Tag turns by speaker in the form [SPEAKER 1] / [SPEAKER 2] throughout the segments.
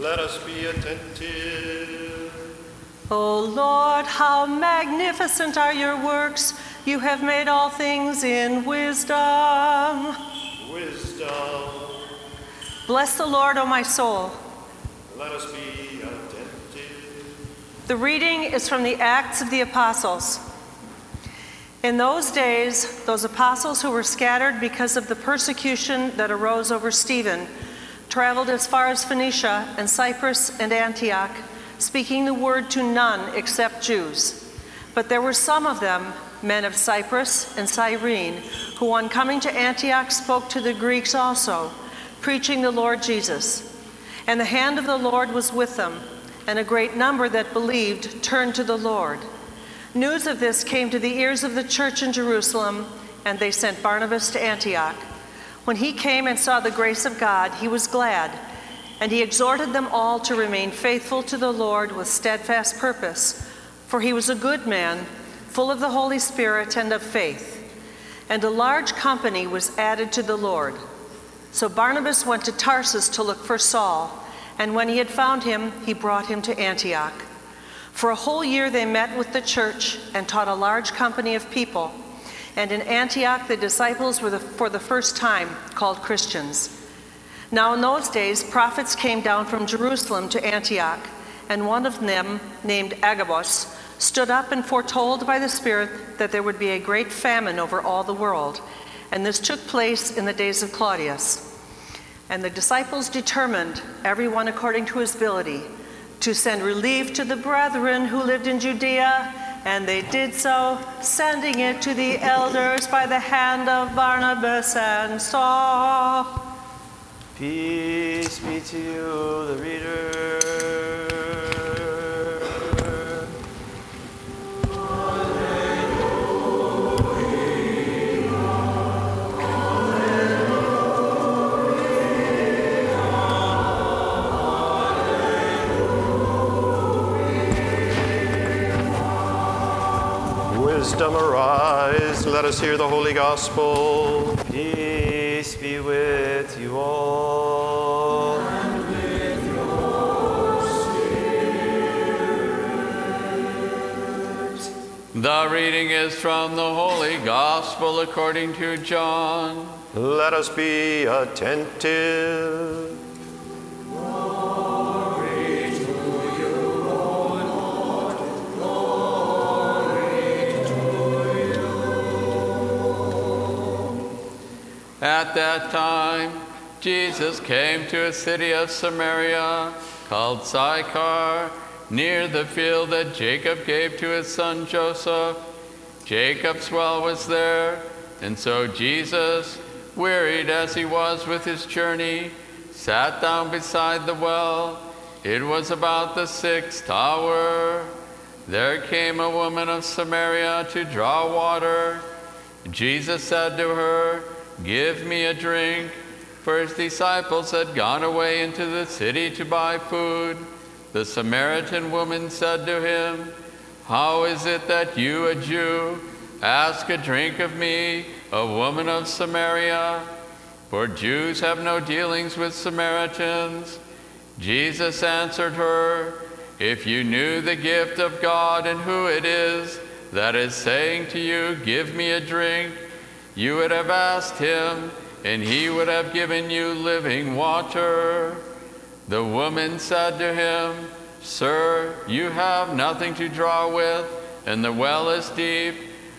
[SPEAKER 1] Let us be attentive.
[SPEAKER 2] O Lord, how magnificent are your works! You have made all things in wisdom.
[SPEAKER 1] Wisdom.
[SPEAKER 2] Bless the Lord, O my soul.
[SPEAKER 1] Let us be attentive.
[SPEAKER 2] The reading is from the Acts of the Apostles. In those days, those apostles who were scattered because of the persecution that arose over Stephen traveled as far as Phoenicia and Cyprus and Antioch speaking the word to none except Jews. But there were some of them, men of Cyprus and Cyrene, who on coming to Antioch spoke to the Greeks also, preaching the Lord Jesus. And the hand of the Lord was with them, and a great number that believed turned to the Lord. News of this came to the ears of the church in Jerusalem, and they sent Barnabas to Antioch. When he came and saw the grace of God, he was glad and he exhorted them all to remain faithful to the Lord with steadfast purpose, for he was a good man, full of the Holy Spirit and of faith. And a large company was added to the Lord. So Barnabas went to Tarsus to look for Saul, and when he had found him, he brought him to Antioch. For a whole year they met with the church and taught a large company of people. And in Antioch, the disciples were the, for the first time called Christians. Now, in those days, prophets came down from Jerusalem to Antioch, and one of them, named Agabus, stood up and foretold by the Spirit that there would be a great famine over all the world. And this took place in the days of Claudius. And the disciples determined, everyone according to his ability, to send relief to the brethren who lived in Judea, and they did so, sending it to the elders by the hand of Barnabas and Saul.
[SPEAKER 3] Peace be to you, the reader.
[SPEAKER 1] Let us hear the holy gospel.
[SPEAKER 3] Peace be with you all.
[SPEAKER 4] The reading is from the Holy Gospel according to John.
[SPEAKER 1] Let us be attentive.
[SPEAKER 4] At that time, Jesus came to a city of Samaria called Sychar, near the field that Jacob gave to his son Joseph. Jacob's well was there, and so Jesus, wearied as he was with his journey, sat down beside the well. It was about the sixth hour. There came a woman of Samaria to draw water. Jesus said to her, Give me a drink. For his disciples had gone away into the city to buy food. The Samaritan woman said to him, How is it that you, a Jew, ask a drink of me, a woman of Samaria? For Jews have no dealings with Samaritans. Jesus answered her, If you knew the gift of God and who it is that is saying to you, Give me a drink, you would have asked him, and he would have given you living water. The woman said to him, Sir, you have nothing to draw with, and the well is deep.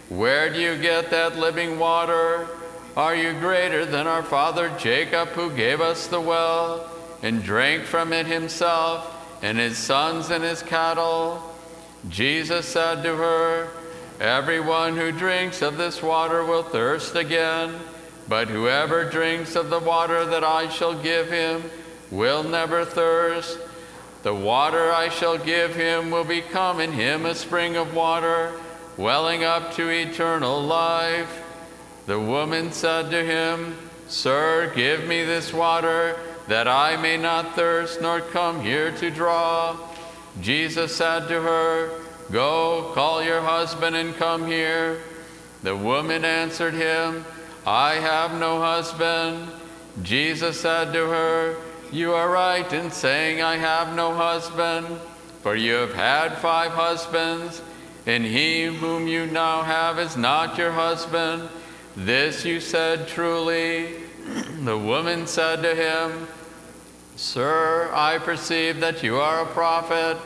[SPEAKER 4] Where do you get that living water? Are you greater than our father Jacob, who gave us the well, and drank from it himself, and his sons and his cattle? Jesus said to her, Everyone who drinks of this water will thirst again, but whoever drinks of the water that I shall give him will never thirst. The water I shall give him will become in him a spring of water, welling up to eternal life. The woman said to him, Sir, give me this water, that I may not thirst nor come here to draw. Jesus said to her, Go, call your husband and come here. The woman answered him, I have no husband. Jesus said to her, You are right in saying, I have no husband, for you have had five husbands, and he whom you now have is not your husband. This you said truly. The woman said to him, Sir, I perceive that you are a prophet.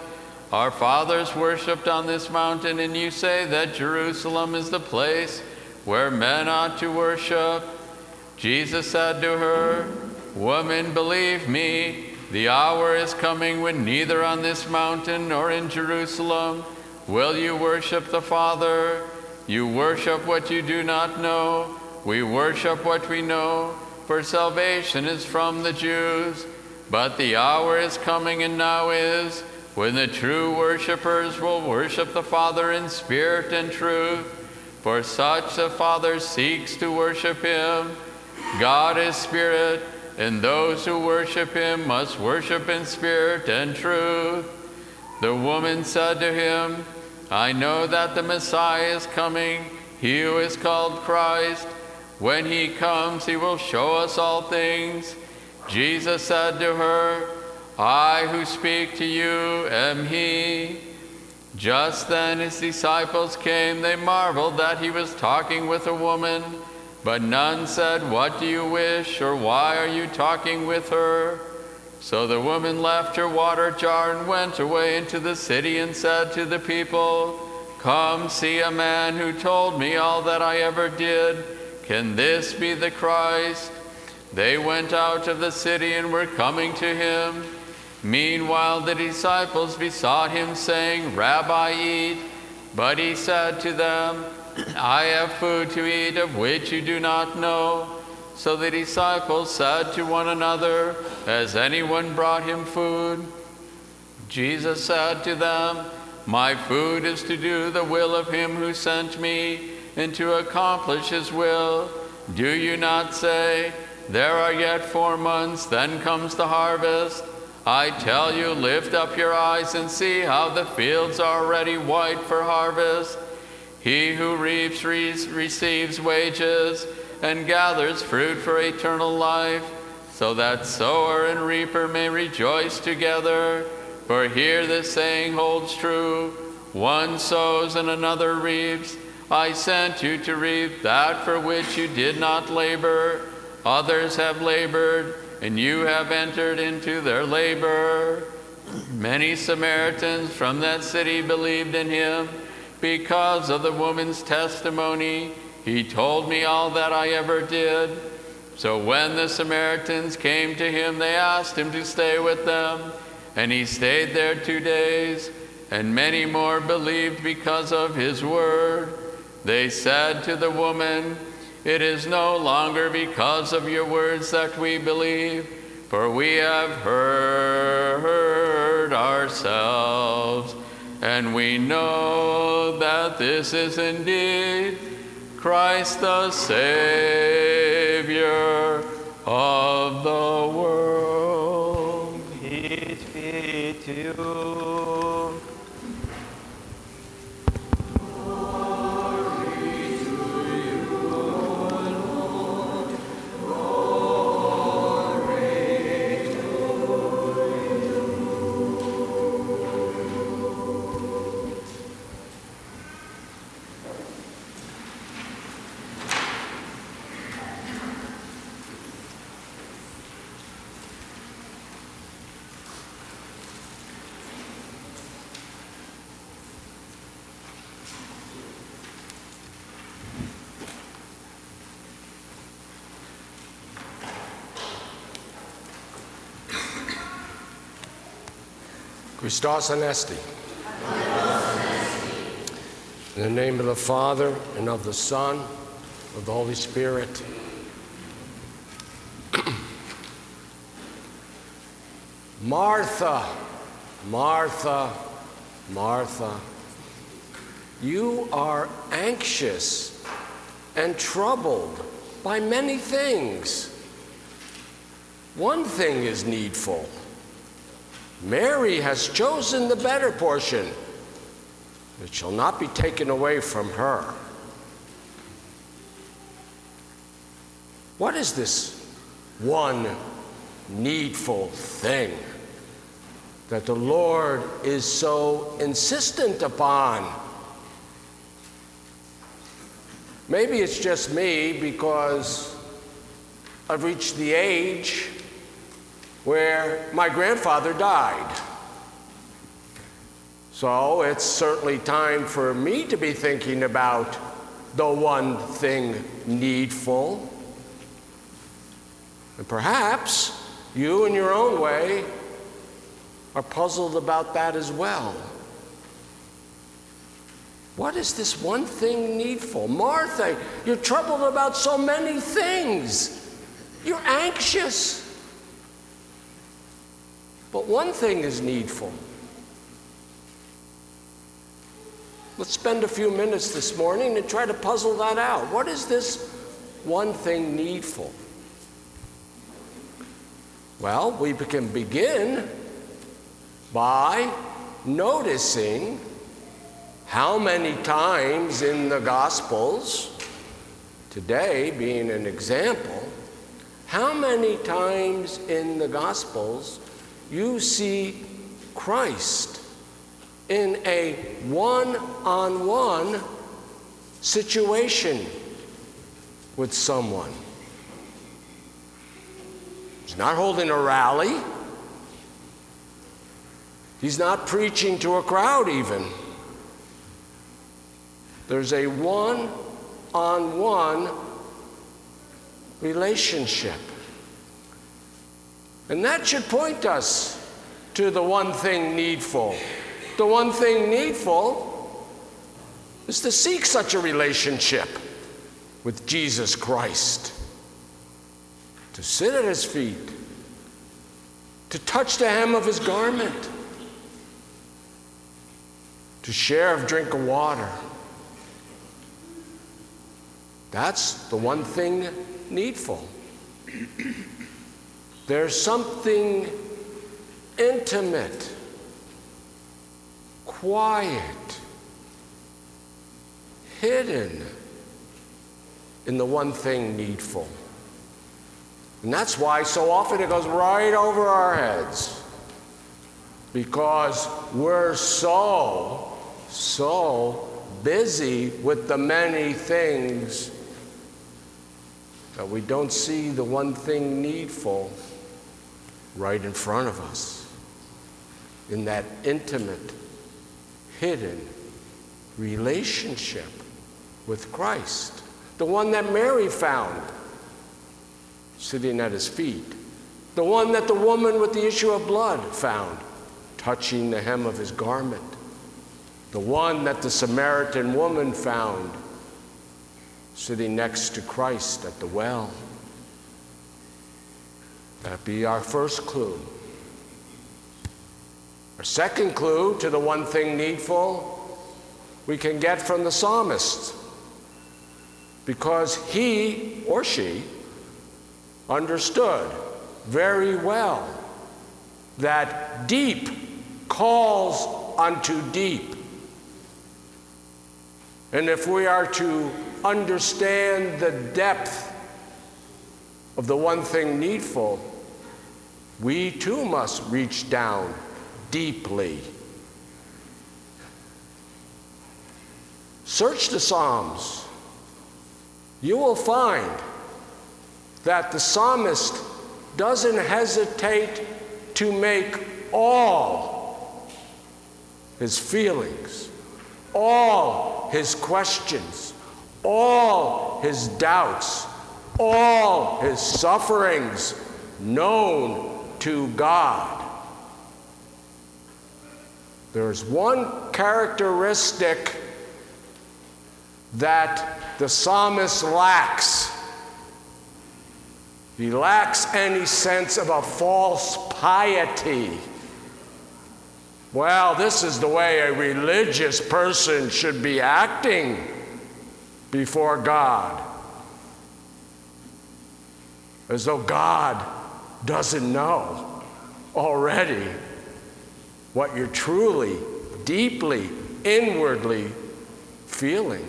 [SPEAKER 4] Our fathers worshipped on this mountain, and you say that Jerusalem is the place where men ought to worship. Jesus said to her, Woman, believe me, the hour is coming when neither on this mountain nor in Jerusalem will you worship the Father. You worship what you do not know. We worship what we know, for salvation is from the Jews. But the hour is coming and now is when the true worshippers will worship the Father in spirit and truth. For such the Father seeks to worship him. God is spirit, and those who worship him must worship in spirit and truth. The woman said to him, I know that the Messiah is coming, he who is called Christ. When he comes, he will show us all things. Jesus said to her, I who speak to you am he. Just then his disciples came. They marveled that he was talking with a woman, but none said, What do you wish, or why are you talking with her? So the woman left her water jar and went away into the city and said to the people, Come see a man who told me all that I ever did. Can this be the Christ? They went out of the city and were coming to him. Meanwhile, the disciples besought him, saying, Rabbi, eat. But he said to them, I have food to eat of which you do not know. So the disciples said to one another, Has anyone brought him food? Jesus said to them, My food is to do the will of him who sent me and to accomplish his will. Do you not say, There are yet four months, then comes the harvest? I tell you, lift up your eyes and see how the fields are already white for harvest. He who reaps re- receives wages and gathers fruit for eternal life, so that sower and reaper may rejoice together. For here the saying holds true one sows and another reaps. I sent you to reap that for which you did not labor. Others have labored, and you have entered into their labor. Many Samaritans from that city believed in him because of the woman's testimony. He told me all that I ever did. So when the Samaritans came to him, they asked him to stay with them, and he stayed there two days, and many more believed because of his word. They said to the woman, It is no longer because of your words that we believe, for we have heard ourselves, and we know that this is indeed Christ the Savior
[SPEAKER 5] Christos Anesti. In the name of the Father, and of the Son, and of the Holy Spirit. Martha, Martha, Martha, you are anxious and troubled by many things. One thing is needful. Mary has chosen the better portion. It shall not be taken away from her. What is this one needful thing that the Lord is so insistent upon. Maybe it's just me because I've reached the age where my grandfather died. So it's certainly time for me to be thinking about the one thing needful. And perhaps you, in your own way, are puzzled about that as well. What is this one thing needful? Martha, you're troubled about so many things. You're anxious. But one thing is needful. Let's spend a few minutes this morning and try to puzzle that out. What is this one thing needful? Well, we can begin by noticing how many times in the Gospels, today being an example, how many times in the Gospels you see Christ in a one on one situation with someone. He's not holding a rally. He's not preaching to a crowd, even. There's a one on one relationship. And that should point us to the one thing needful. The one thing needful is to seek such a relationship with Jesus Christ, to sit at his feet, to touch the hem of his garment, to share of drink of water. That's the one thing needful. There's something intimate, quiet, hidden in the one thing needful. And that's why so often it goes right over our heads. Because we're so, so busy with the many things that we don't see the one thing needful right in front of us in that intimate, hidden relationship with Christ. The one that Mary found sitting at his feet. The one that the woman with the issue of blood found touching the hem of his garment. The one that the Samaritan woman found sitting next to Christ at the well. That be our first clue. Our second clue to the one thing needful we can get from the psalmist because he or she understood very well that deep calls unto deep. And if we are to understand the depth of the one thing needful, we too must reach down deeply. Search the Psalms. You will find that the psalmist doesn't hesitate to make all his feelings, all his questions, all his doubts, all his sufferings known to God. There's one characteristic that the psalmist lacks. He lacks any sense of a false piety. Well, this is the way a religious person should be acting before God. As though God doesn't know already what you're truly, deeply, inwardly feeling.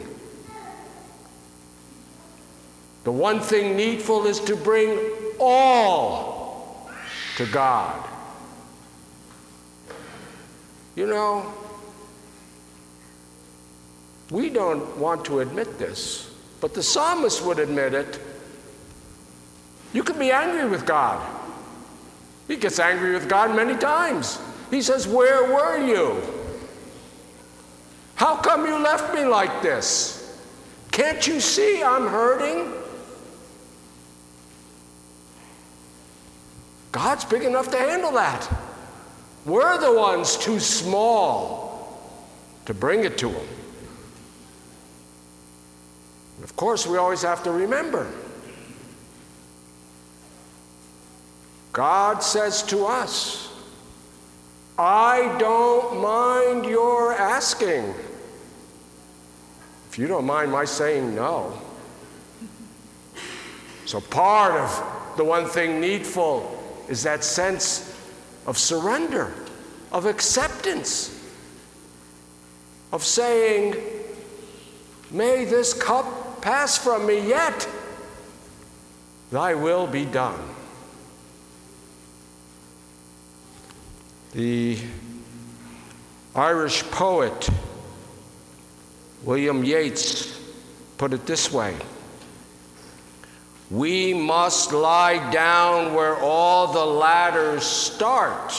[SPEAKER 5] The one thing needful is to bring all to God. You know, we don't want to admit this, but the psalmist would admit it. You can be angry with God. He gets angry with God many times. He says, Where were you? How come you left me like this? Can't you see I'm hurting? God's big enough to handle that. We're the ones too small to bring it to Him. And of course, we always have to remember God says to us, I don't mind your asking. If you don't mind my saying no. So, part of the one thing needful is that sense of surrender, of acceptance, of saying, May this cup pass from me, yet thy will be done. The Irish poet William Yeats put it this way We must lie down where all the ladders start,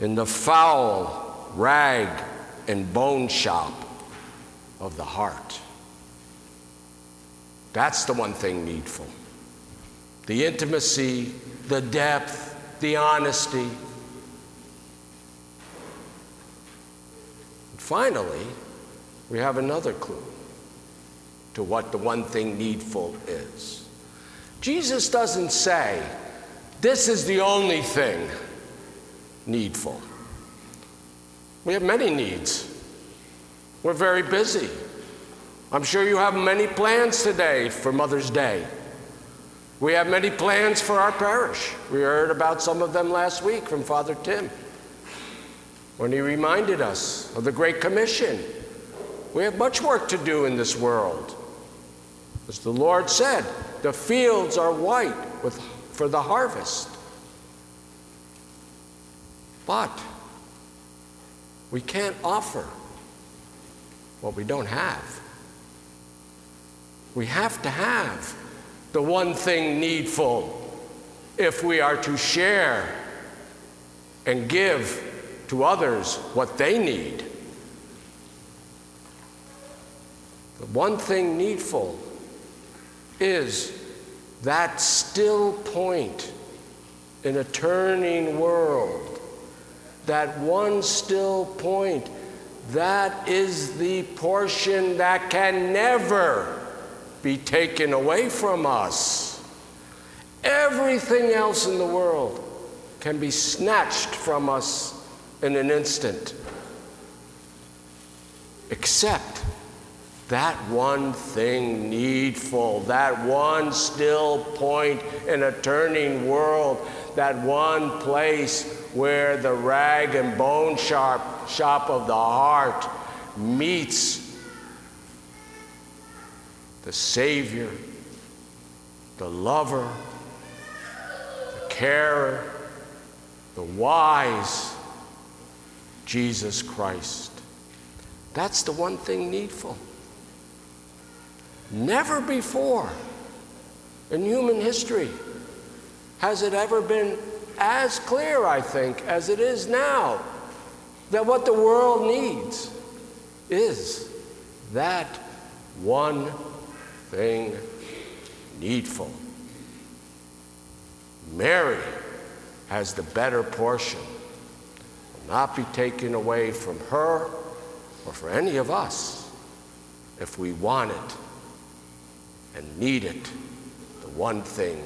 [SPEAKER 5] in the foul rag and bone shop of the heart. That's the one thing needful the intimacy, the depth, the honesty. Finally, we have another clue to what the one thing needful is. Jesus doesn't say, This is the only thing needful. We have many needs. We're very busy. I'm sure you have many plans today for Mother's Day. We have many plans for our parish. We heard about some of them last week from Father Tim when he reminded us of the Great Commission. We have much work to do in this world. As the Lord said, the fields are white with, for the harvest. But we can't offer what we don't have. We have to have the one thing needful if we are to share and give to others what they need. The one thing needful is that still point in a turning world. That one still point, that is the portion that can never be taken away from us. Everything else in the world can be snatched from us in an instant, except that one thing needful, that one still point in a turning world, that one place where the rag and bone sharp shop of the heart meets the Savior, the lover, the carer, the wise Jesus Christ. That's the one thing needful. Never before in human history has it ever been as clear, I think, as it is now, that what the world needs is that one thing needful. Mary has the better portion, not be taken away from her or for any of us if we want it and need it, the one thing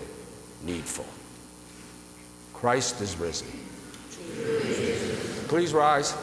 [SPEAKER 5] needful. Christ is risen. Please rise.